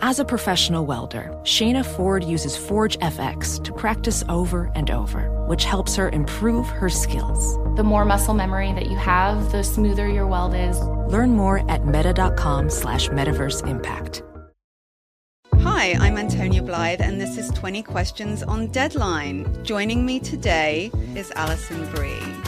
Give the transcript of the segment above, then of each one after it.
As a professional welder, Shayna Ford uses Forge FX to practice over and over, which helps her improve her skills. The more muscle memory that you have, the smoother your weld is. Learn more at meta.com slash metaverse impact. Hi, I'm Antonia Blythe, and this is 20 Questions on Deadline. Joining me today is Alison Brie.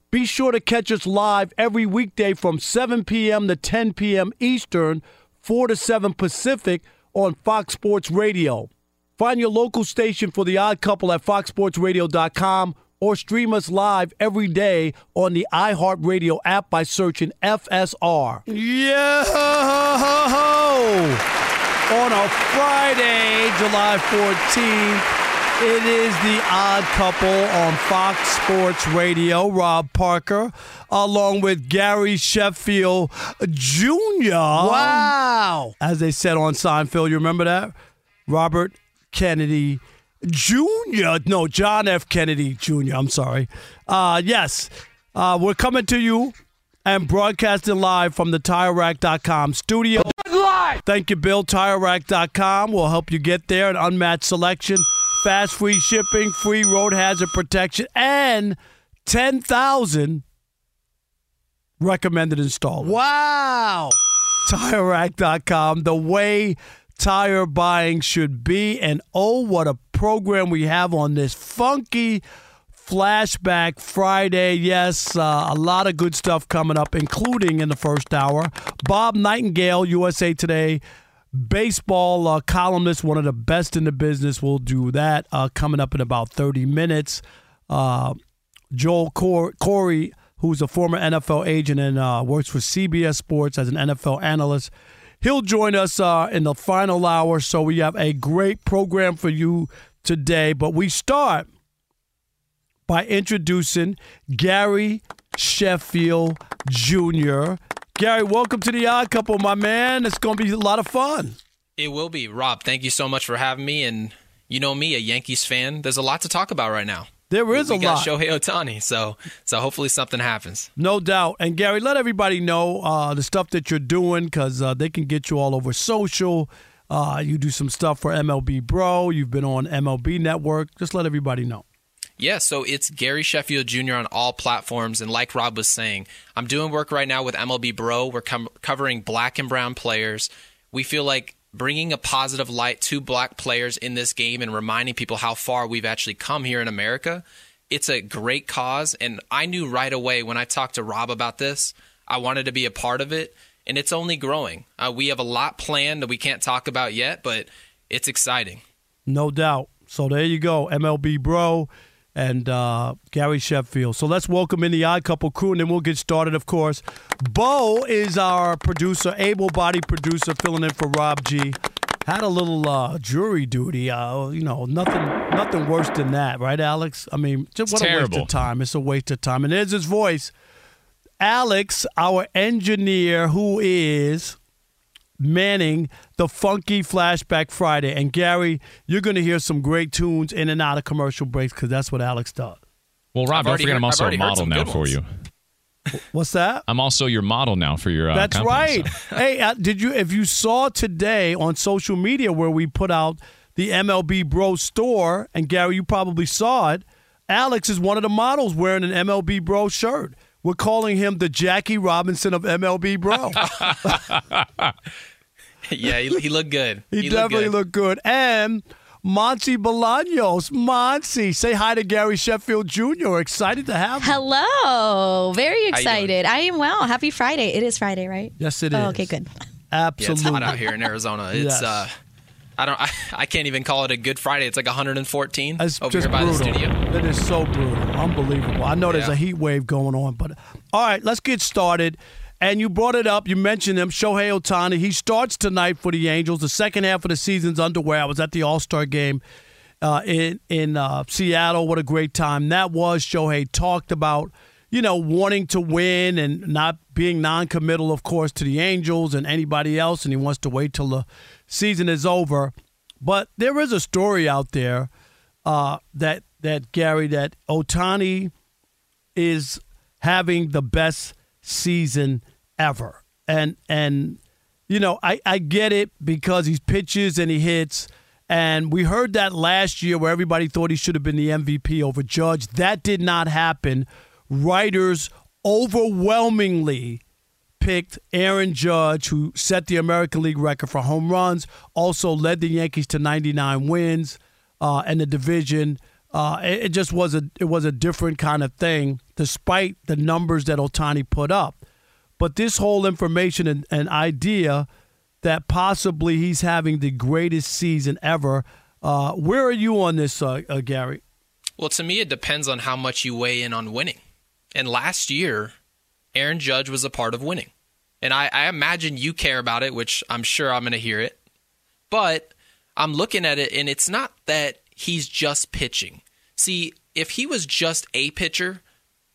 Be sure to catch us live every weekday from 7 p.m. to 10 p.m. Eastern, 4 to 7 Pacific on Fox Sports Radio. Find your local station for The Odd Couple at foxsportsradio.com or stream us live every day on the iHeartRadio app by searching FSR. Yeah! On a Friday, July 14th. It is the odd couple on Fox Sports Radio. Rob Parker, along with Gary Sheffield Jr. Wow. As they said on Seinfeld, you remember that? Robert Kennedy Jr. No, John F. Kennedy Jr. I'm sorry. Uh, yes, uh, we're coming to you and broadcasting live from the TireRack.com studio. Live. Thank you, Bill. TireRack.com will help you get there. An unmatched selection fast free shipping, free road hazard protection, and 10,000 recommended installers. Wow. TireRack.com, the way tire buying should be. And oh, what a program we have on this funky flashback Friday. Yes, uh, a lot of good stuff coming up, including in the first hour. Bob Nightengale, USA Today baseball uh, columnist, one of the best in the business. We'll do that uh, coming up in about 30 minutes. Uh, Joel Cor- Corry, who's a former NFL agent and uh, works for CBS Sports as an NFL analyst, he'll join us uh, in the final hour. So we have a great program for you today. But we start by introducing Gary Sheffield Jr. Gary, welcome to the Odd Couple, my man. It's going to be a lot of fun. It will be. Rob, thank you so much for having me. And you know me, a Yankees fan. There's a lot to talk about right now. There is we, a we got lot. Shohei Ohtani, so so hopefully something happens. No doubt. And Gary, let everybody know uh, the stuff that you're doing because uh, they can get you all over social. Uh, you do some stuff for MLB Bro. You've been on MLB Network. Just let everybody know. Yeah, so it's Gary Sheffield Jr. on all platforms. And like Rob was saying, I'm doing work right now with MLB Bro. We're com- covering black and brown players. We feel like bringing a positive light to black players in this game and reminding people how far we've actually come here in America. It's a great cause. And I knew right away when I talked to Rob about this, I wanted to be a part of it. And it's only growing. Uh, we have a lot planned that we can't talk about yet, but it's exciting. No doubt. So there you go, MLB Bro and uh, Gary Sheffield. So let's welcome in the Odd Couple crew, and then we'll get started, of course. Bo is our producer, able-bodied producer, filling in for Rob G. Had a little uh, jury duty. Uh, you know, nothing, nothing worse than that, right, Alex? I mean, just what a waste of time. It's a waste of time. And there's his voice, Alex, our engineer, who is manning the funky flashback Friday. And Gary, you're going to hear some great tunes in and out of commercial breaks because that's what Alex does. Well, Rob, don't forget heard, I'm also a model now for you. What's that? I'm also your model now for your. Uh, That's company, right. So. hey, uh, did you? If you saw today on social media where we put out the MLB Bro store, and Gary, you probably saw it. Alex is one of the models wearing an MLB Bro shirt. We're calling him the Jackie Robinson of MLB Bro. yeah, he, he, looked good. He, he definitely looked good. looked good. And Monty Bolaños. Monty, say hi to Gary Sheffield Jr. Excited to have him. Hello. Very excited. I am well. Happy Friday. It is Friday, right? Yes, it oh, is. Okay, good. Absolutely. Yeah, it's hot out here in Arizona. It's yes. uh I don't I, I, can't even call it a good Friday. It's like 114 it's over just here by brutal. the studio. It is so brutal. Unbelievable. I know there's a heat wave going on, but all right, let's get started. And you brought it up. You mentioned him, Shohei Ohtani. He starts tonight for the Angels. The second half of the season's underway. I was at the All Star game uh, in in uh, Seattle. What a great time that was. Shohei talked about you know wanting to win and not being non-committal, of course, to the Angels and anybody else, and he wants to wait till the season is over. But there is a story out there uh, that that Gary that Ohtani is having the best season ever. And and you know, I, I get it because he pitches and he hits. And we heard that last year where everybody thought he should have been the MVP over Judge. That did not happen. Writers overwhelmingly picked Aaron Judge, who set the American League record for home runs, also led the Yankees to 99 wins uh, in the division. Uh, it, it, just was a it was a different kind of thing, despite the numbers that Ohtani put up. But this whole information and, and idea that possibly he's having the greatest season ever. Uh, where are you on this, uh, uh, Gary? Well, to me, it depends on how much you weigh in on winning. And last year, Aaron Judge was a part of winning. And I, I imagine you care about it, which I'm sure I'm going to hear it. But I'm looking at it, and it's not that he's just pitching. See, if he was just a pitcher,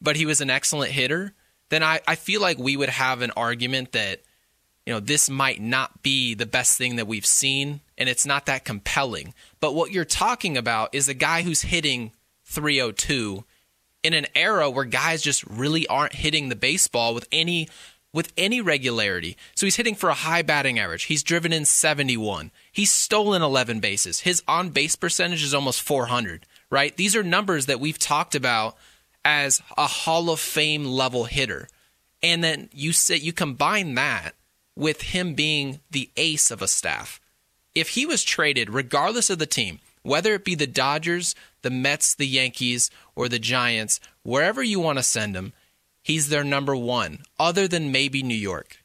but he was an excellent hitter, then I, I feel like we would have an argument that, you know, this might not be the best thing that we've seen and it's not that compelling. But what you're talking about is a guy who's hitting 302 in an era where guys just really aren't hitting the baseball with any with any regularity. So he's hitting for a high batting average. He's driven in 71. He's stolen 11 bases. His on base percentage is almost 400, right? These are numbers that we've talked about as a Hall of Fame level hitter. And then you say you combine that with him being the ace of a staff. If he was traded, regardless of the team, whether it be the Dodgers, the Mets, the Yankees, or the Giants, wherever you want to send him, he's their number one, other than maybe New York.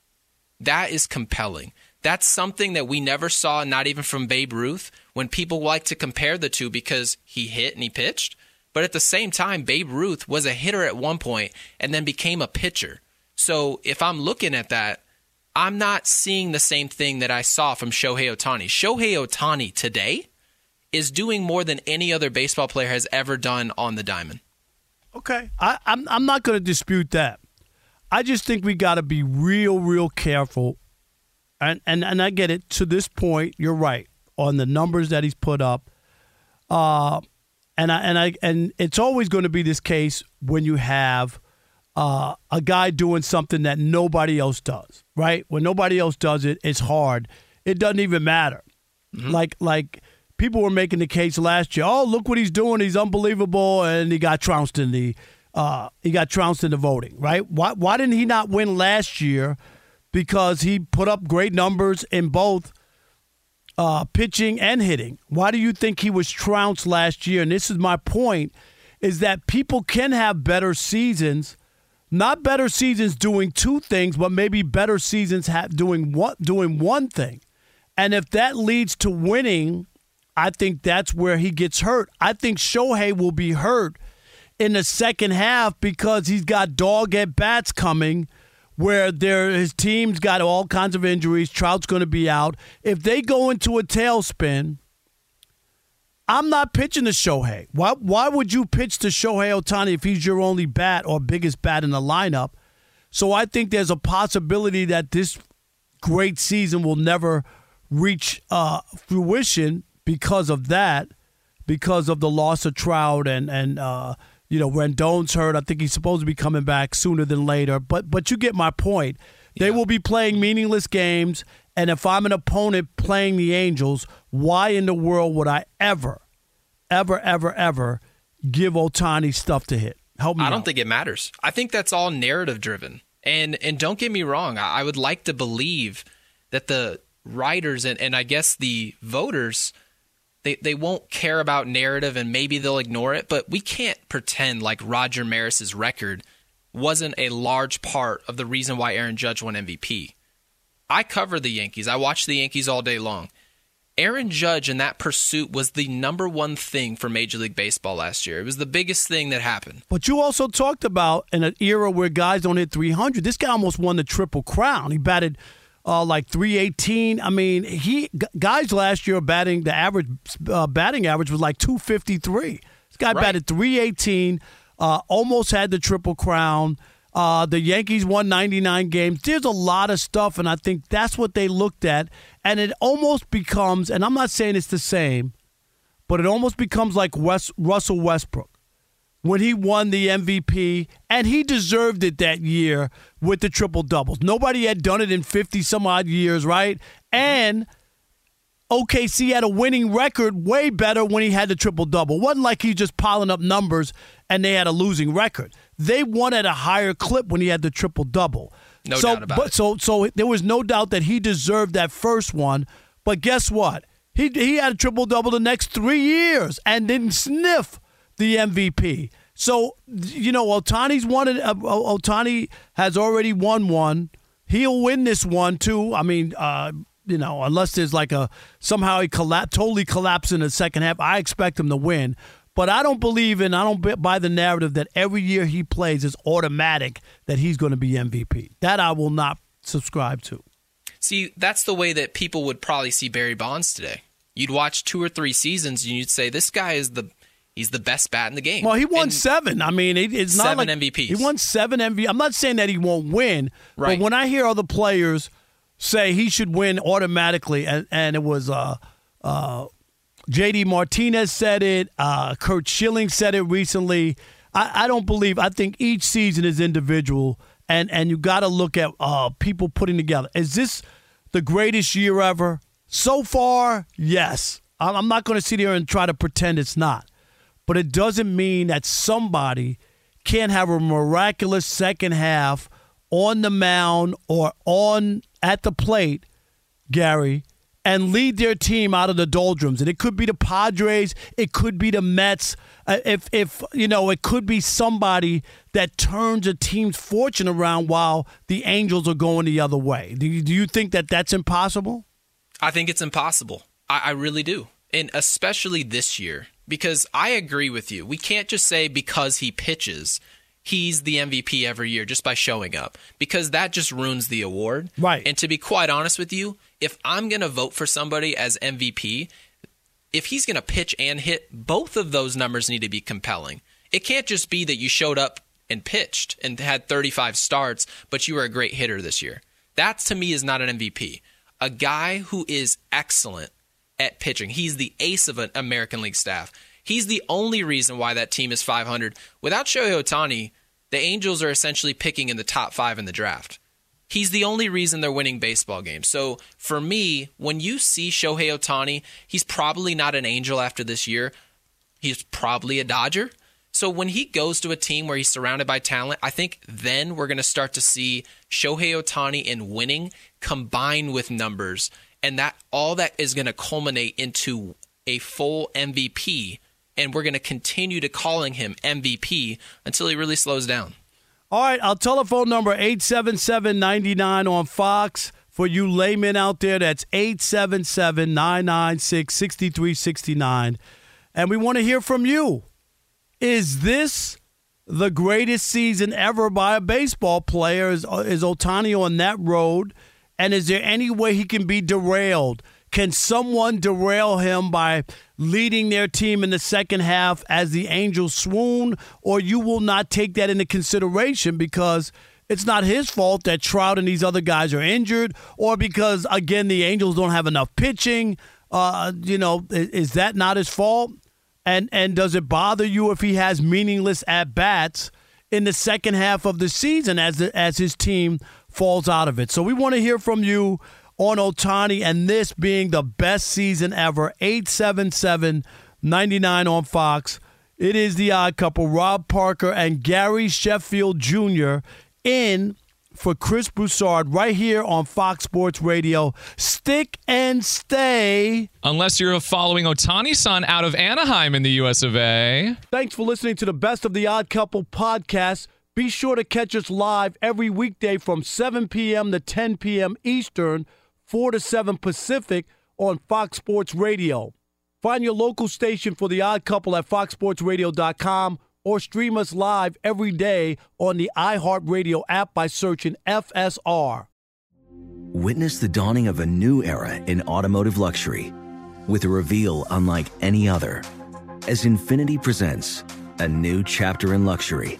That is compelling. That's something that we never saw, not even from Babe Ruth, when people like to compare the two because he hit and he pitched. But at the same time, Babe Ruth was a hitter at one point and then became a pitcher. So if I'm looking at that, I'm not seeing the same thing that I saw from Shohei Ohtani. Shohei Ohtani today is doing more than any other baseball player has ever done on the diamond. Okay. I, I'm, I'm not going to dispute that. I just think we got to be real, real careful. And, and, and I get it. To this point, you're right on the numbers that he's put up. Uh, and I and I and it's always going to be this case when you have uh, a guy doing something that nobody else does, right? When nobody else does it, it's hard. It doesn't even matter. Mm-hmm. Like like people were making the case last year. Oh, look what he's doing! He's unbelievable, and he got trounced in the uh, he got trounced in the voting, right? Why why didn't he not win last year? Because he put up great numbers in both uh, pitching and hitting. Why do you think he was trounced last year? And this is my point: is that people can have better seasons, not better seasons doing two things, but maybe better seasons doing what doing one thing. And if that leads to winning I think that's where he gets hurt. I think Shohei will be hurt in the second half because he's got dog at bats coming where there his team's got all kinds of injuries. Trout's going to be out. If they go into a tailspin, I'm not pitching to Shohei. Why, why would you pitch to Shohei Ohtani if he's your only bat or biggest bat in the lineup? So I think there's a possibility that this great season will never reach uh, fruition because of that, because of the loss of Trout and and uh, you know Rendon's hurt. I think he's supposed to be coming back sooner than later. But but you get my point. They yeah. will be playing meaningless games, and if I'm an opponent playing the Angels, why in the world would I ever, ever, ever, ever give Ohtani stuff to hit? Help me. I don't out. think it matters. I think that's all narrative driven. And and don't get me wrong, I, I would like to believe that the writers and, and I guess the voters they, they won't care about narrative and maybe they'll ignore it, but we can't pretend like Roger Maris's record wasn't a large part of the reason why Aaron Judge won MVP. I cover the Yankees. I watch the Yankees all day long. Aaron Judge in that pursuit was the number one thing for Major League Baseball last year. It was the biggest thing that happened. But you also talked about in an era where guys don't hit 300. This guy almost won the Triple Crown. He batted uh, like 318. I mean, he guys last year batting the average uh, batting average was like 253. This guy right. batted 318. Uh, almost had the Triple Crown. Uh, the Yankees won 99 games. There's a lot of stuff, and I think that's what they looked at. And it almost becomes, and I'm not saying it's the same, but it almost becomes like West, Russell Westbrook when he won the MVP, and he deserved it that year with the triple doubles. Nobody had done it in 50 some odd years, right? And OKC had a winning record way better when he had the triple double. It wasn't like he just piling up numbers and they had a losing record. They won at a higher clip when he had the triple double. No so, doubt about but, it. So, so there was no doubt that he deserved that first one. But guess what? He he had a triple double the next three years and didn't sniff the MVP. So you know, Ohtani's won it. Uh, Ohtani has already won one. He'll win this one too. I mean, uh, you know, unless there's like a somehow he collapse, totally collapse in the second half. I expect him to win. But I don't believe in, I don't buy the narrative that every year he plays is automatic that he's going to be MVP. That I will not subscribe to. See, that's the way that people would probably see Barry Bonds today. You'd watch two or three seasons and you'd say, this guy is the. He's the best bat in the game. Well, he won and seven. I mean, it's not seven like MVPs. He won seven MVP. I'm not saying that he won't win, right. but when I hear other players say he should win automatically, and, and it was uh, uh, JD Martinez said it. Uh, Curt Schilling said it recently. I, I, don't believe. I think each season is individual, and and you got to look at uh, people putting together. Is this the greatest year ever? So far, yes. I'm not going to sit here and try to pretend it's not, but it doesn't mean that somebody can't have a miraculous second half on the mound or on at the plate, Gary, and lead their team out of the doldrums. And it could be the Padres, it could be the Mets. Uh, if if you know, it could be somebody that turns a team's fortune around while the Angels are going the other way. Do you, do you think that that's impossible? I think it's impossible. I, I really do, and especially this year because I agree with you. We can't just say because he pitches he's the MVP every year just by showing up because that just ruins the award. Right. And to be quite honest with you, if I'm going to vote for somebody as MVP, if he's going to pitch and hit, both of those numbers need to be compelling. It can't just be that you showed up and pitched and had 35 starts, but you were a great hitter this year. That to me is not an MVP. A guy who is excellent at pitching. He's the ace of an American League staff. He's the only reason why that team is 500. Without Shohei Ohtani, the Angels are essentially picking in the top five in the draft. He's the only reason they're winning baseball games. So for me, when you see Shohei Ohtani, he's probably not an Angel after this year. He's probably a Dodger. So when he goes to a team where he's surrounded by talent, I think then we're going to start to see Shohei Ohtani in winning combined with numbers. And that all that is going to culminate into a full MVP. And we're going to continue to calling him MVP until he really slows down. All right, our telephone number 877-99 on Fox. For you laymen out there, that's 877 996 6369. And we want to hear from you. Is this the greatest season ever by a baseball player? Is, is Ohtani on that road? And is there any way he can be derailed? Can someone derail him by leading their team in the second half as the Angels swoon? Or you will not take that into consideration because it's not his fault that Trout and these other guys are injured, or because, again, the Angels don't have enough pitching. Uh, you know, is that not his fault? And and does it bother you if he has meaningless at bats in the second half of the season as the, as his team falls out of it? So we want to hear from you on Ohtani and this being the best season ever. 877 99 on Fox. It is the odd couple, Rob Parker and Gary Sheffield Jr. in for Chris Broussard right here on Fox Sports Radio. Stick and stay. Unless you're following Ohtani San out of Anaheim in the US of A. Thanks for listening to the Best of the Odd Couple podcast. Be sure to catch us live every weekday from 7 p.m. to 10 p.m. Eastern, 4 to 7 Pacific on Fox Sports Radio. Find your local station for the odd couple at foxsportsradio.com or stream us live every day on the iHeartRadio app by searching FSR. Witness the dawning of a new era in automotive luxury with a reveal unlike any other as Infiniti presents a new chapter in luxury,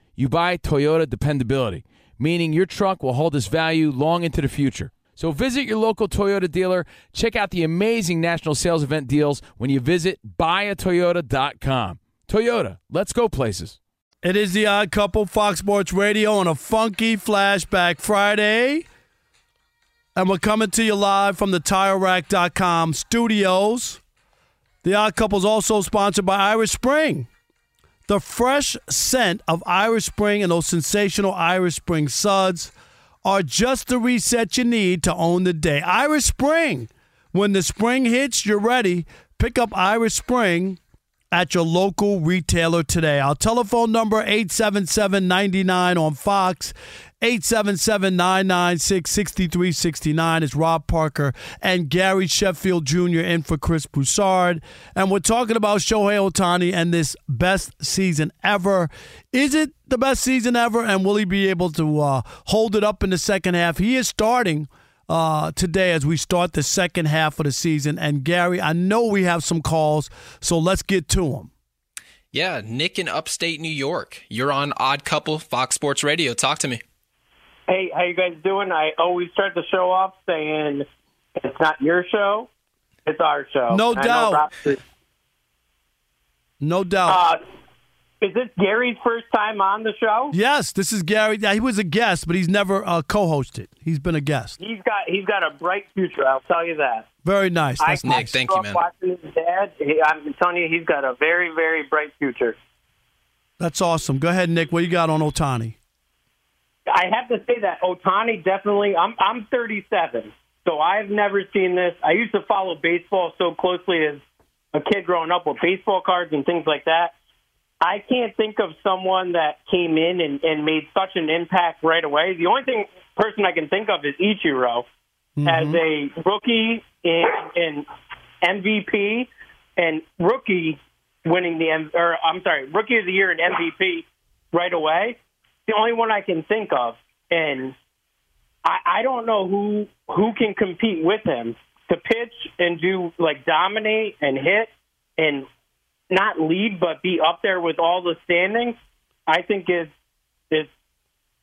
you buy Toyota dependability, meaning your truck will hold its value long into the future. So visit your local Toyota dealer. Check out the amazing national sales event deals when you visit buyatoyota.com. Toyota, let's go places. It is the Odd Couple, Fox Sports Radio, on a funky flashback Friday. And we're coming to you live from the TireRack.com studios. The Odd Couple is also sponsored by Irish Spring. The fresh scent of Irish Spring and those sensational Irish Spring suds are just the reset you need to own the day. Irish Spring. When the spring hits, you're ready. Pick up Irish Spring at your local retailer today. Our telephone number 877-99 on Fox 877-996-6369 is Rob Parker and Gary Sheffield Jr. in for Chris Broussard. And we're talking about Shohei Ohtani and this best season ever. Is it the best season ever? And will he be able to uh, hold it up in the second half? He is starting uh, today as we start the second half of the season. And Gary, I know we have some calls, so let's get to them. Yeah, Nick in upstate New York. You're on Odd Couple, Fox Sports Radio. Talk to me. Hey, how you guys doing? I always start the show off saying it's not your show, it's our show. No And doubt. No doubt. Uh, is this Gary's first time on the show? yes, this is Gary. Yeah, he was a guest, but he's never uh, co-hosted. He's been a guest. He's got he's got a bright future. I'll tell you that. Very nice. That's I, nice. I grew up Watching his dad, he, I'm telling you, he's got a very very bright future. That's awesome. Go ahead, Nick. What you got on Ohtani? I have to say that Ohtani definitely. I'm I'm 37, so I've never seen this. I used to follow baseball so closely as a kid growing up with baseball cards and things like that. I can't think of someone that came in and, and made such an impact right away. The only thing person I can think of is Ichiro mm-hmm. as a rookie in, in MVP and rookie winning the or I'm sorry, rookie of the year and MVP right away. The only one I can think of, and I, I don't know who who can compete with him to pitch and do like dominate and hit and not lead but be up there with all the standings. I think is is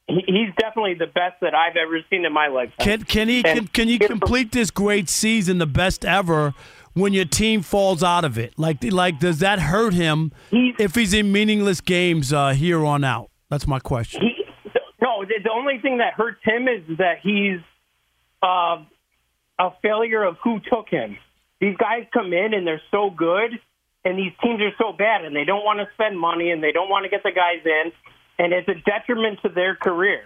he, he's definitely the best that I've ever seen in my life. Can can he can, And can you if- complete this great season, the best ever, when your team falls out of it? Like like does that hurt him if he's in meaningless games uh, here on out? That's my question. He, no, the, the only thing that hurts him is that he's uh, a failure of who took him. These guys come in and they're so good, and these teams are so bad, and they don't want to spend money and they don't want to get the guys in, and it's a detriment to their career.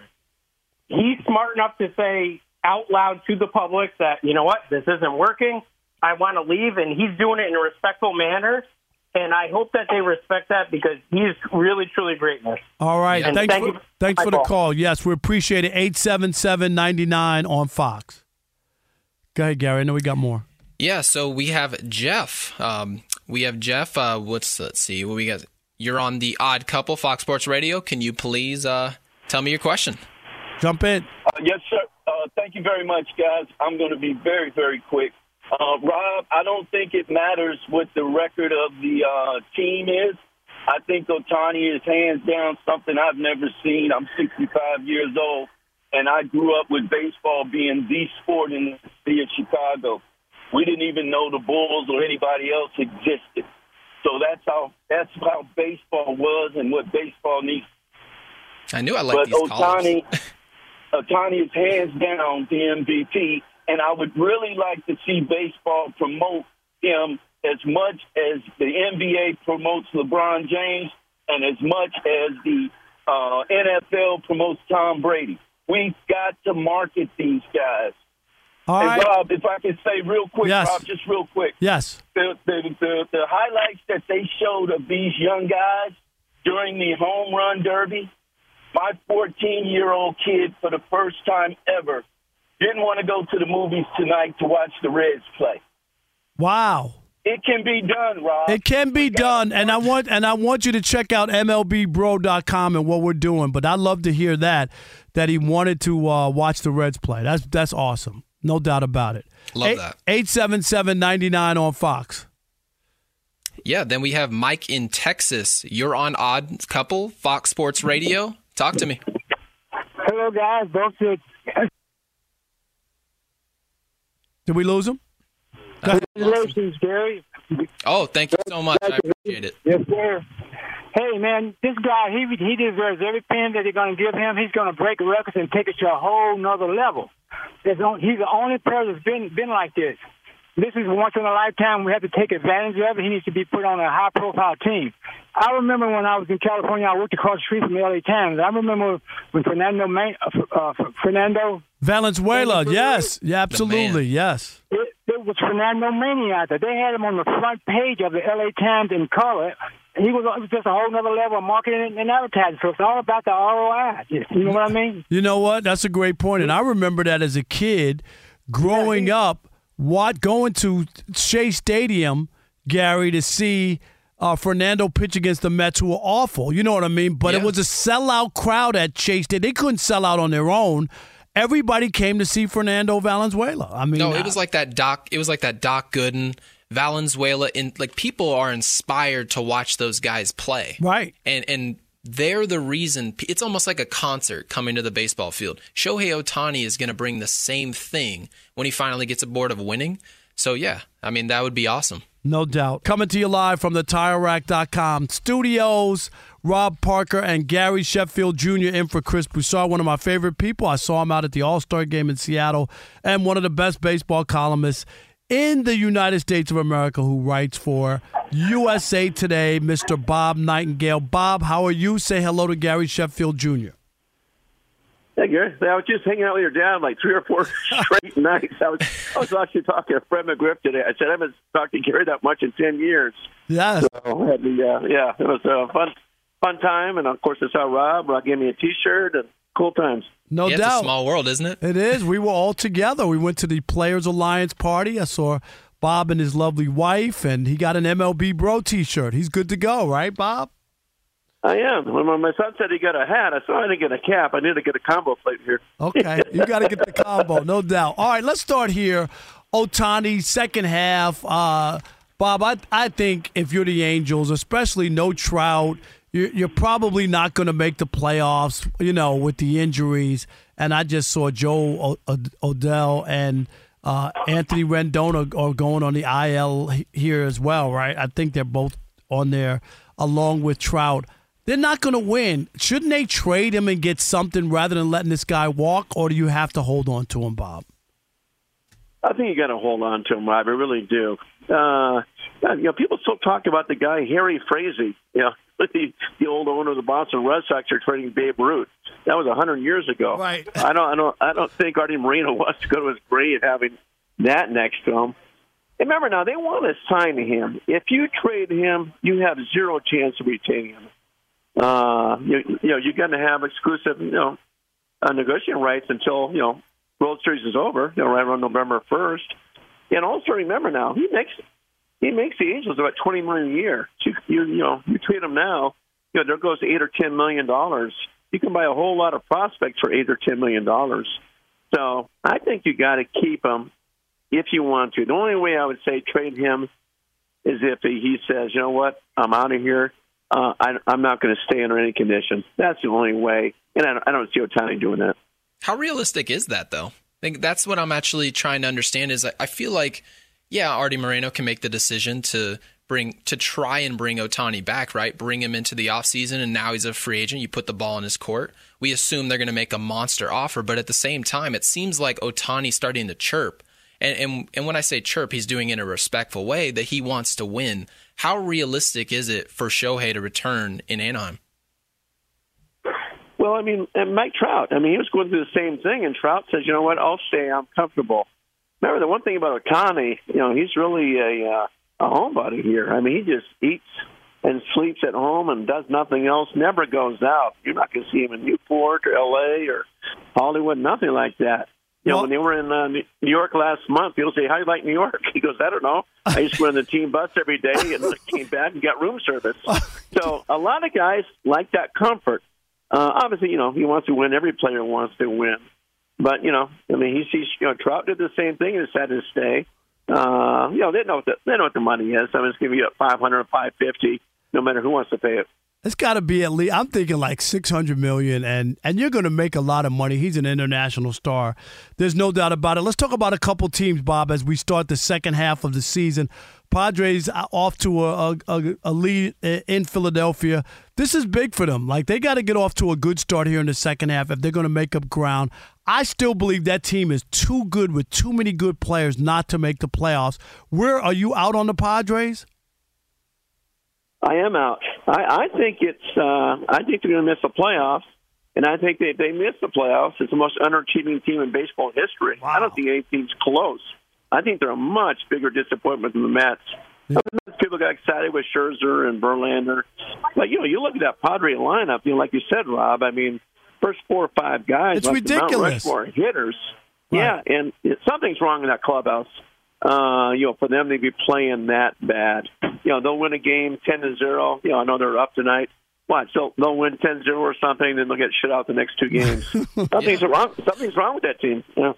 He's smart enough to say out loud to the public that you know what, this isn't working. I want to leave, and he's doing it in a respectful manner. And I hope that they respect that because he's really, truly greatness. All right, And thanks thank for, you thanks for the call. call. Yes, we appreciate it. Eight seven seven ninety nine on Fox. Go ahead, Gary. I know we got more. Yeah, so we have Jeff. Um, we have Jeff. Uh, what's let's see what we got. You're on the Odd Couple Fox Sports Radio. Can you please uh, tell me your question? Jump in. Uh, yes, sir. Uh, thank you very much, guys. I'm going to be very, very quick. Uh, Rob, I don't think it matters what the record of the uh, team is. I think Ohtani is hands down something I've never seen. I'm 65 years old, and I grew up with baseball being the sport in the city of Chicago. We didn't even know the Bulls or anybody else existed. So that's how that's how baseball was and what baseball needs I knew I liked but these. Ohtani, Ohtani is hands down the MVP, and I would really like to see baseball promote him as much as the NBA promotes LeBron James, and as much as the uh, NFL promotes Tom Brady. We've got to market these guys. All hey, right. Rob, if I can say real quick, Yes. Rob, just real quick Yes. the, the, the, the highlights that they showed of these young guys during the home run derby, my 14 year old kid, for the first time ever, didn't want to go to the movies tonight to watch the Reds play. Wow. It can be done, Rob. It can be done, and I want and I want you to check out MLBBro.com and what we're doing. But I'd love to hear that that he wanted to uh, watch the Reds play. That's that's awesome, no doubt about it. Love that. Eight seven seven ninety nine on Fox. Yeah, then we have Mike in Texas. You're on Odd Couple Fox Sports Radio. Talk to me. Hello, guys. Both good. Did we lose him? Congratulations, Gary. Oh, thank you so much. I appreciate it. Yes, sir. hey man, this guy he he deserves every penny that they're going to give him. He's going to break records and take it to a whole nother level. On, he's the only player that's been been like this. This is once in a lifetime. We have to take advantage of it. He needs to be put on a high profile team. I remember when I was in California, I worked across the street from the LA Times. I remember when Fernando Main, uh, uh, Fernando Valenzuela, yes, yeah, absolutely, yes. It, it was Fernando Mania out there. They had him on the front page of the LA Times in color. He was, it was just a whole other level of marketing and advertising. So it's all about the ROI. You know what I mean? You know what? That's a great point. And I remember that as a kid growing yeah, up what going to Shea Stadium, Gary, to see uh, Fernando pitch against the Mets, who were awful. You know what I mean? But yeah. it was a sellout crowd at Shea Stadium. They couldn't sell out on their own. Everybody came to see Fernando Valenzuela. I mean, no, it was like that Doc. It was like that Doc Gooden. Valenzuela in like people are inspired to watch those guys play. Right. And and they're the reason it's almost like a concert coming to the baseball field. Shohei Ohtani is going to bring the same thing when he finally gets aboard of winning. So, yeah, I mean, that would be awesome. No doubt. Coming to you live from the TireRack.com studios, Rob Parker and Gary Sheffield Jr. in for Chris Broussard, one of my favorite people. I saw him out at the All Star game in Seattle, and one of the best baseball columnists in the United States of America who writes for USA Today, Mr. Bob Nightengale. Bob, how are you? Say hello to Gary Sheffield Jr. Hey, Gary. I was just hanging out with your dad like three or four straight nights. I was I was actually talking to Fred McGriff today. I said I haven't talked to Gary that much in ten years. Yes. So I had the, uh, yeah, it was a fun fun time, and of course I saw Rob. Rob gave me a T-shirt and cool times. No yeah, doubt. It's a small world, isn't it? It is. We were all together. We went to the Players Alliance party. I saw Bob and his lovely wife, and he got an MLB Bro T-shirt. He's good to go, right, Bob? I am. When my son said he got a hat, I saw I didn't get a cap. I need to get a combo plate here. Okay, you got to get the combo, no doubt. All right, let's start here. Ohtani, second half. Uh, Bob, I, I think if you're the Angels, especially no Trout, you're, probably not going to make the playoffs, you know, with the injuries. And I just saw Jo Adell and uh, Anthony Rendon are, are going on the IL here as well, right? I think they're both on there along with Trout. They're not going to win. Shouldn't they trade him and get something rather than letting this guy walk, or do you have to hold on to him, Bob? I think you got to hold on to him, Rob. I really do. Uh, you know, people still talk about the guy Harry Frazee. You know, the, the old owner of the Boston Red Sox are trading Babe Ruth. That was a hundred years ago. Right. I don't. I don't. I don't think Arte Moreno wants to go to his grave having that next to him. And remember now, they want to sign him. If you trade him, you have zero chance of retaining him. Uh, you, you know, you're going to have exclusive, you know, uh, negotiating rights until you know World Series is over, you know, right around November first. And also remember now, he makes he makes the Angels about twenty million a year. You, you you know, you trade him now, you know, there goes eight or ten million dollars. You can buy a whole lot of prospects for eight or ten million dollars. So I think you got to keep him if you want to. The only way I would say trade him is if he says, you know what, I'm out of here uh, I, I'm not going to stay under any condition. That's the only way, and I, I don't see Ohtani doing that. How realistic is that, though? I think that's what I'm actually trying to understand. Is I, I feel like, yeah, Arte Moreno can make the decision to bring to try and bring Ohtani back, right? Bring him into the offseason and now he's a free agent. You put the ball in his court. We assume they're going to make a monster offer, but at the same time, it seems like Ohtani's starting to chirp. And, and and when I say chirp, he's doing it in a respectful way that he wants to win. How realistic is it for Shohei to return in Anaheim? Well, I mean, and Mike Trout, I mean, he was going through the same thing, and Trout says, you know what, I'll stay, I'm comfortable. Remember, the one thing about Ohtani, you know, he's really a, uh, a homebody here. I mean, he just eats and sleeps at home and does nothing else, never goes out. You're not going to see him in Newport or L.A. or Hollywood, nothing like that. You know, well, when they were in uh, New York last month, people say, "How do you like New York?" He goes, "I don't know. I used to go on the team bus every day and came back and got room service." so a lot of guys like that comfort. Uh, obviously, you know, he wants to win. Every player wants to win, but you know, I mean, he sees you know Trout did the same thing and decided to stay. Uh, you know, they know what the, they know what the money is. I'm just giving you hundred, five fifty, no matter who wants to pay it. It's got to be at least. I'm thinking like 600 million, and and you're going to make a lot of money. He's an international star. There's no doubt about it. Let's talk about a couple teams, Bob, as we start the second half of the season. Padres off to a, a, a lead in Philadelphia. This is big for them. Like they got to get off to a good start here in the second half if they're going to make up ground. I still believe that team is too good with too many good players not to make the playoffs. Where are you out on the Padres? I am out. I, I think it's. Uh, I think they're going to miss the playoffs, and I think they they miss the playoffs. It's the most underachieving team in baseball history. Wow. I don't think any team's close. I think they're a much bigger disappointment than the Mets. Yeah. People got excited with Scherzer and Verlander, but you know, you look at that Padre lineup. You know, like you said, Rob. I mean, first four or five guys. It's ridiculous. Rushmore hitters. Right. Yeah, and it, something's wrong in that clubhouse. Uh, you know, for them to be playing that bad. You know, they'll win a game ten to zero. You know, I know they're up tonight. What? So they'll win 10-0 or something, then they'll get shut out the next two games. something's yeah. wrong. Something's wrong with that team. Yeah.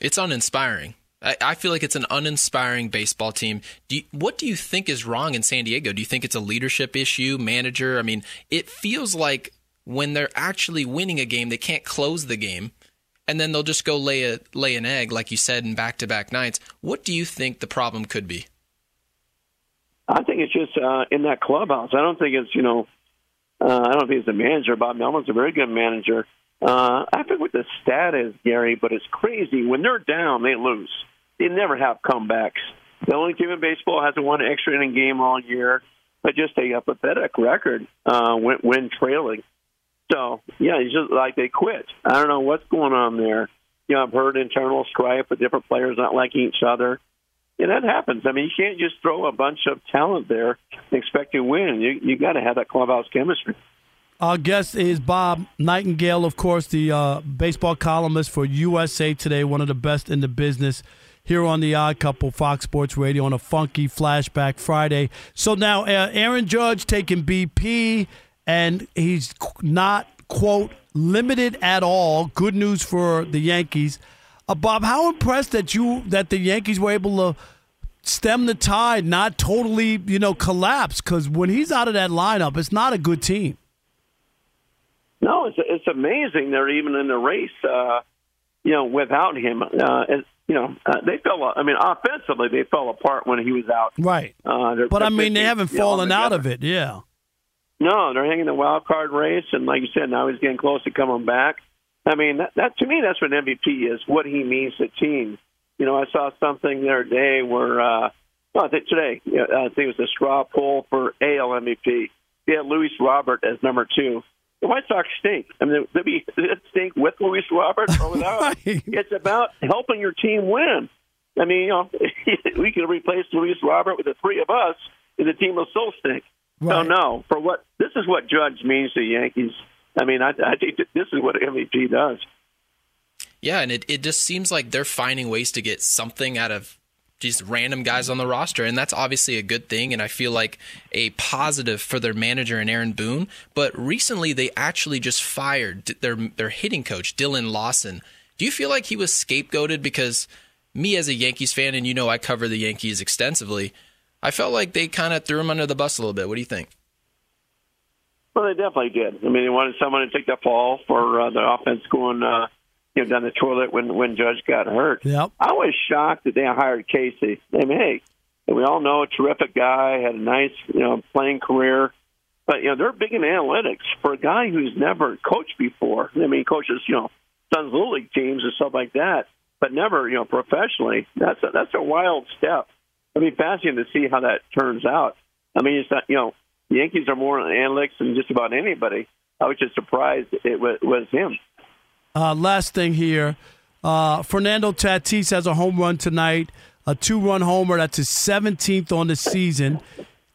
It's uninspiring. I, feel like it's an uninspiring baseball team. Do you, what do you think is wrong in San Diego? Do you think it's a leadership issue, manager? I mean, it feels like when they're actually winning a game, they can't close the game, and then they'll just go lay a lay an egg, like you said, in back to back nights. What do you think the problem could be? I think it's just uh, in that clubhouse. I don't think it's you know, uh, I don't think it's the manager. Bob Melvin's a very good manager. Uh, I forget what the stat is, Gary, but it's crazy. When they're down, they lose. They never have comebacks. The only team in baseball hasn't won an extra inning game all year, but just a, pathetic record uh, when, when trailing. So yeah, it's just like they quit. I don't know what's going on there. You know, I've heard internal strife with different players not liking each other. And that happens. I mean, you can't just throw a bunch of talent there and expect to win. You you got to have that clubhouse chemistry. Our guest is Bob Nightengale, of course, the uh, baseball columnist for USA Today, one of the best in the business here on the Odd Couple, Fox Sports Radio, on a funky flashback Friday. So now, uh, Aaron Judge taking BP, and he's not, quote, limited at all. Good news for the Yankees. Uh, Bob, how impressed that you that the Yankees were able to stem the tide, not totally, you know, collapse? Because when he's out of that lineup, it's not a good team. No, it's it's amazing they're even in the race. Uh, you know, without him, uh, and, you know, uh, they fell. I mean, offensively, they fell apart when he was out. Right. Uh, but I mean, they haven't fallen out of it. Yeah. No, they're hanging the wild card race, and like you said, now he's getting close to coming back. I mean, that, that to me, that's what MVP is. What he means to team. You know, I saw something the other day where, uh, well, I think today, I think it was a straw poll for AL MVP. They had Luis Robert as number two the White Sox stink. I mean, they be it stink with Luis Robert or without. right. It's about helping your team win. I mean, you know, we could replace Luis Robert with the three of us, and the team will still stink. Right. So no, for what this is what Judge means to the Yankees. I mean, I, I think this is what MVP does. Yeah, and it, it just seems like they're finding ways to get something out of just random guys on the roster, and that's obviously a good thing, and I feel like a positive for their manager and Aaron Boone. But recently, they actually just fired their their hitting coach Dillon Lawson. Do you feel like he was scapegoated because me as a Yankees fan, and you know I cover the Yankees extensively, I felt like they kind of threw him under the bus a little bit. What do you think? Well, they definitely did. I mean, they wanted someone to take the fall for uh, the offense going. Uh, you know, down the toilet when when Judge got hurt. Yep. I was shocked that they hired Casey. I mean, hey, we all know a terrific guy, had a nice you know playing career, but you know they're big in analytics for a guy who's never coached before. I mean, he coaches you know Suns Little League teams and stuff like that, but never you know professionally. That's a, that's a wild step. I mean, fascinating to see how that turns out. I mean, it's not you know the Yankees are more on analytics than just about anybody. I was just surprised it was, was him. Uh, last thing here uh, Fernando Tatis has a home run tonight, a two run homer. That's his 17th on the season.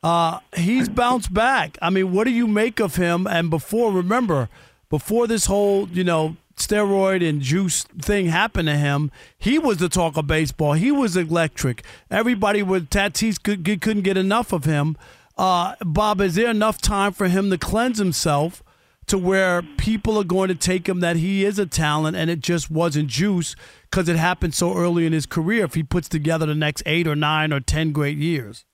Uh, he's bounced back. I mean, what do you make of him? And before, remember, before this whole, you know, steroid and juice thing happened to him, he was the talk of baseball. He was electric. Everybody with Tatis could, couldn't get enough of him. Uh, Bob, is there enough time for him to cleanse himself? To where people are going to take him that he is a talent and it just wasn't juice because it happened so early in his career if he puts together the next eight or nine or ten great years.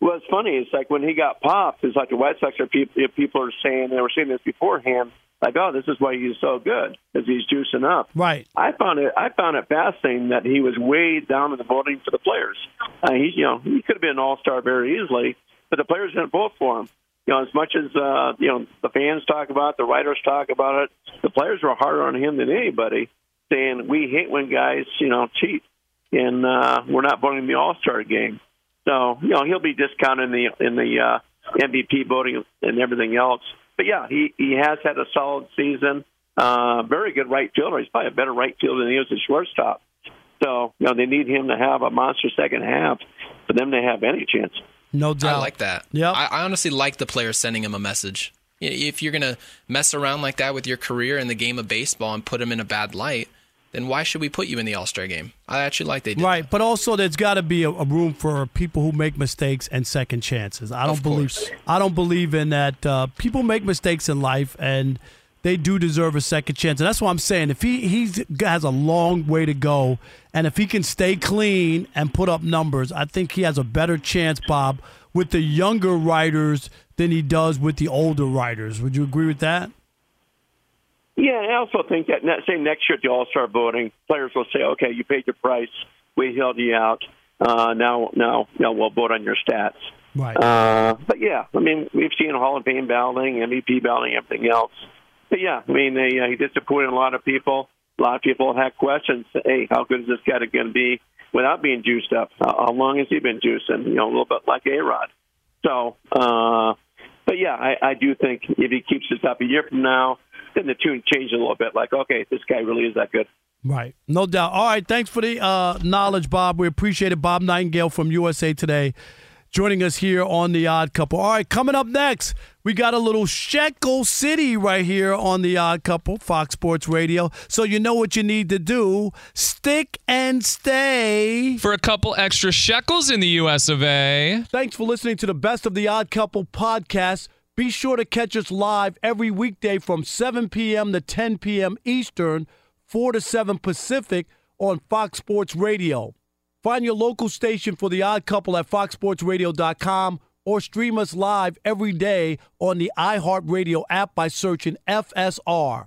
Well, it's funny. It's like when he got popped, it's like the White Sox are people, people are saying, they were saying this beforehand, like, oh, this is why he's so good because he's juicing up. Right. I found it. I found it fascinating that he was way down in the voting for the players. Uh, he, you know, he could have been an all star very easily, but the players didn't vote for him. You know, as much as uh, you know, the fans talk about, it, the writers talk about it. The players were harder on him than anybody, saying we hate when guys, you know, cheat, and uh, we're not voting the All Star game. So you know, he'll be discounted in the in the uh, MVP voting and everything else. But yeah, he he has had a solid season. Uh, very good right fielder. He's probably a better right fielder than he is a shortstop. So you know, they need him to have a monster second half for them to have any chance. No doubt. I like that. Yeah. I, I honestly like the player sending him a message. If you're gonna mess around like that with your career in the game of baseball and put him in a bad light, then why should we put you in the All Star game? I actually like they did. Right, but also there's got to be a, a, room for people who make mistakes and second chances. I don't believe. I don't believe in that. Uh, people make mistakes in life, and they do deserve a second chance. And that's what I'm saying. If he he's has a long way to go, and if he can stay clean and put up numbers, I think he has a better chance, Bob, with the younger writers than he does with the older writers. Would you agree with that? Yeah, I also think that say next year at the All Star voting, players will say, "Okay, you paid your price. We held you out. Uh, now, now, now we'll vote on your stats." Right. Uh, but yeah, I mean, we've seen Hall of Fame balloting, MVP balloting, everything else. But yeah, I mean, they, uh, he disappointed a lot of people. A lot of people had questions. Hey, how good is this guy going to be without being juiced up? How, how long has he been juicing? You know, a little bit like A Rod. So, uh, but yeah, I, I do think if he keeps this up a year from now, then the tune changes a little bit. Like, okay, this guy really is that good. Right. No doubt. All right. Thanks for the uh, knowledge, Bob. We appreciate it. Bob Nightengale from USA Today joining us here on The Odd Couple. All right. Coming up next, we got a little Shekel City right here on The Odd Couple, Fox Sports Radio. So you know what you need to do stick and stay. For a couple extra shekels in the US of A. Thanks for listening to the Best of the Odd Couple podcast. Be sure to catch us live every weekday from 7 p.m. to 10 p.m. Eastern, 4 to 7 Pacific on Fox Sports Radio. Find your local station for The Odd Couple at foxsportsradio.com or stream us live every day on the iHeartRadio app by searching FSR.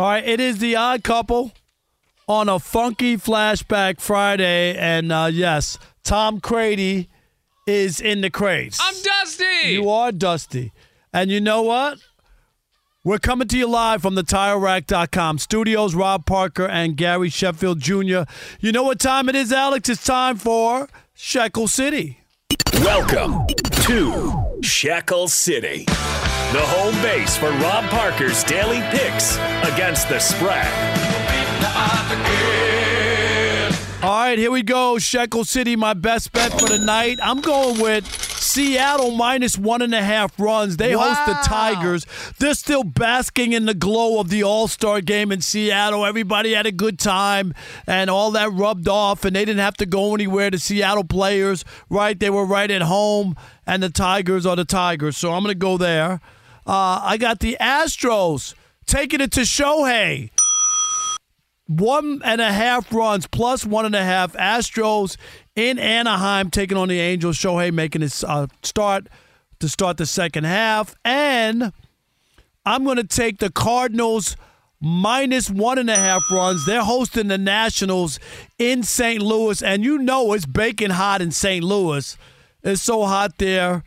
All right, it is the odd couple on a funky flashback Friday. And uh, yes, Tom Corry is in the craze. I'm Dusty. You are Dusty. And you know what? We're coming to you live from the TireRack.com studios. Rob Parker and Gary Sheffield Jr. You know what time it is, Alex? It's time for Shekel City. Welcome to Shekel City, the home base for Rob Parker's daily picks against the spread. All right, here we go. Shekel City, my best bet for the night. I'm going with Seattle minus one and a half runs. They wow. host the Tigers. They're still basking in the glow of the All Star game in Seattle. Everybody had a good time, and all that rubbed off, and they didn't have to go anywhere. The Seattle players, right? They were right at home, and the Tigers are the Tigers. So I'm going to go there. Uh, I got the Astros taking it to Shohei one and a half runs plus one and a half. Astros in Anaheim taking on the Angels. Shohei making his uh, start to start the second half. And I'm going to take the Cardinals minus one and a half runs. They're hosting the Nationals in St. Louis. And you know it's baking hot in St. Louis. It's so hot there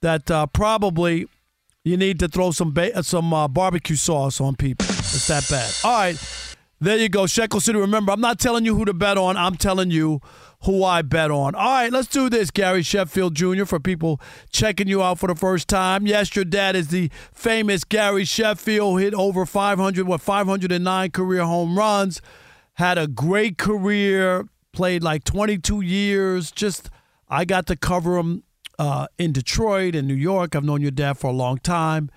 that uh, probably you need to throw some ba- some uh, barbecue sauce on people. It's that bad. All right. There you go, Shekel City. Remember, I'm not telling you who to bet on. I'm telling you who I bet on. All right, let's do this, Gary Sheffield Jr., for people checking you out for the first time. Yes, your dad is the famous Gary Sheffield, hit over 500, what, 509 career home runs, had a great career, played like 22 years. Just, I got to cover him uh, in Detroit and New York. I've known your dad for a long time.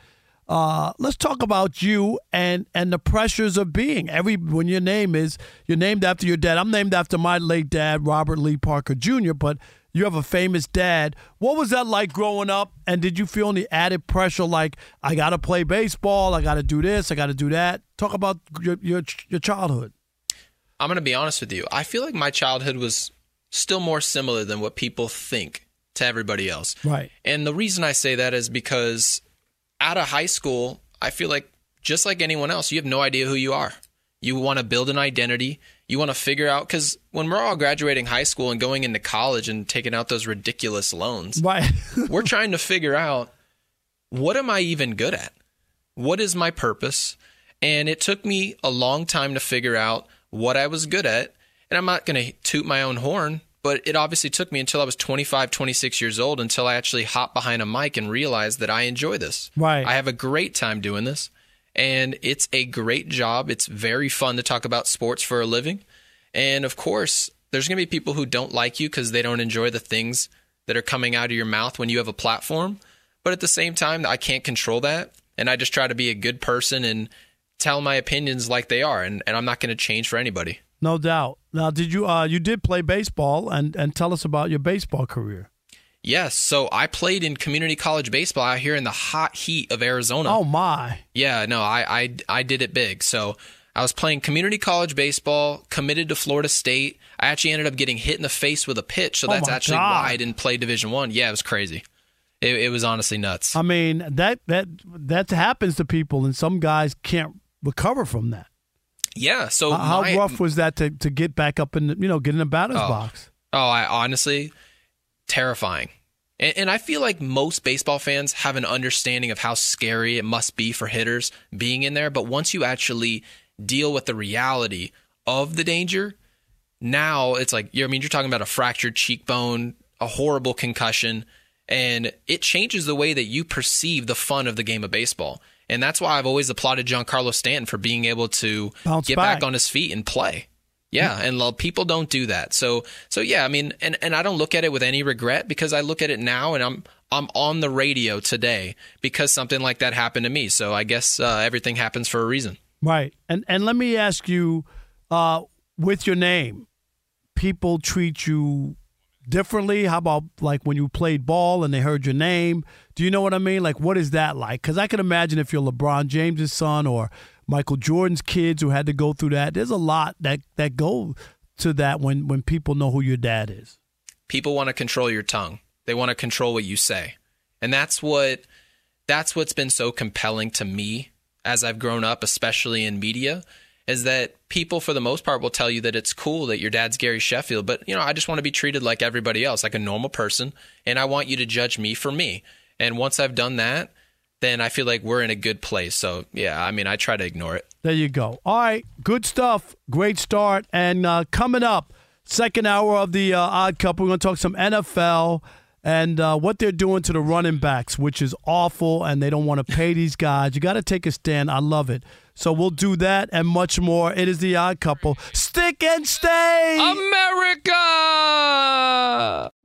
Uh, let's talk about you and and the pressures of being every when your name is you're named after your dad. I'm named after my late dad, Robert Lee Parker Jr. But you have a famous dad. What was that like growing up? And did you feel any added pressure, like I got to play baseball, I got to do this, I got to do that? Talk about your, your your childhood. I'm gonna be honest with you. I feel like my childhood was still more similar than what people think to everybody else. Right. And the reason I say that is because out of high school, I feel like just like anyone else, you have no idea who you are. You want to build an identity. You want to figure out because when we're all graduating high school and going into college and taking out those ridiculous loans, right? we're trying to figure out what am I even good at? What is my purpose? And it took me a long time to figure out what I was good at. And I'm not going to toot my own horn, but it obviously took me until I was 25, 26 years old until I actually hopped behind a mic and realized that I enjoy this. Right. I have a great time doing this. And it's a great job. It's very fun to talk about sports for a living. And of course, there's going to be people who don't like you because they don't enjoy the things that are coming out of your mouth when you have a platform. But at the same time, I can't control that. And I just try to be a good person and tell my opinions like they are. And, and I'm not going to change for anybody. No doubt. Now, did you uh, you did play baseball and and tell us about your baseball career? Yes. So I played in community college baseball out here in the hot heat of Arizona. Oh my. Yeah. No, I I I did it big. So I was playing community college baseball, committed to Florida State. I actually ended up getting hit in the face with a pitch, so Oh that's actually God. why I didn't play Division One. Yeah, it was crazy. It, it was honestly nuts. I mean that that that happens to people, and some guys can't recover from that. Yeah. So how my- rough was that to, to get back up in the, you know get in the batter's Oh. box? Oh, I honestly terrifying. And, and I feel like most baseball fans have an understanding of how scary it must be for hitters being in there. But once you actually deal with the reality of the danger, now it's like you're I mean you're talking about a fractured cheekbone, a horrible concussion, and it changes the way that you perceive the fun of the game of baseball. And that's why I've always applauded Giancarlo Stanton for being able to Bounce get back. back on his feet and play. Yeah, and people don't do that. So so yeah, I mean, and and I don't look at it with any regret because I look at it now and I'm I'm on the radio today because something like that happened to me. So I guess uh, everything happens for a reason. Right. And and let me ask you, uh, with your name, people treat you differently. How about like when you played ball and they heard your name? Do you know what I mean? Like, what is that like? Because I can imagine if you're LeBron James's son or Michael Jordan's kids who had to go through that. There's a lot that that go to that when when people know who your dad is. people want to control your tongue. They want to control what you say. And that's what that's what's been so compelling to me as I've grown up, especially in media, is that people for the most part will tell you that it's cool that your dad's Gary Sheffield, but you know, I just want to be treated like everybody else, like a normal person, and I want you to judge me for me. And once I've done that, then I feel like we're in a good place. So, yeah, I mean, I try to ignore it. There you go. All right, good stuff. Great start. And uh, coming up, second hour of the uh, Odd Couple, we're going to talk some NFL and uh, what they're doing to the running backs, which is awful, and they don't want to pay these guys. You got to take a stand. I love it. So we'll do that and much more. It is the Odd Couple. Stick and stay. America.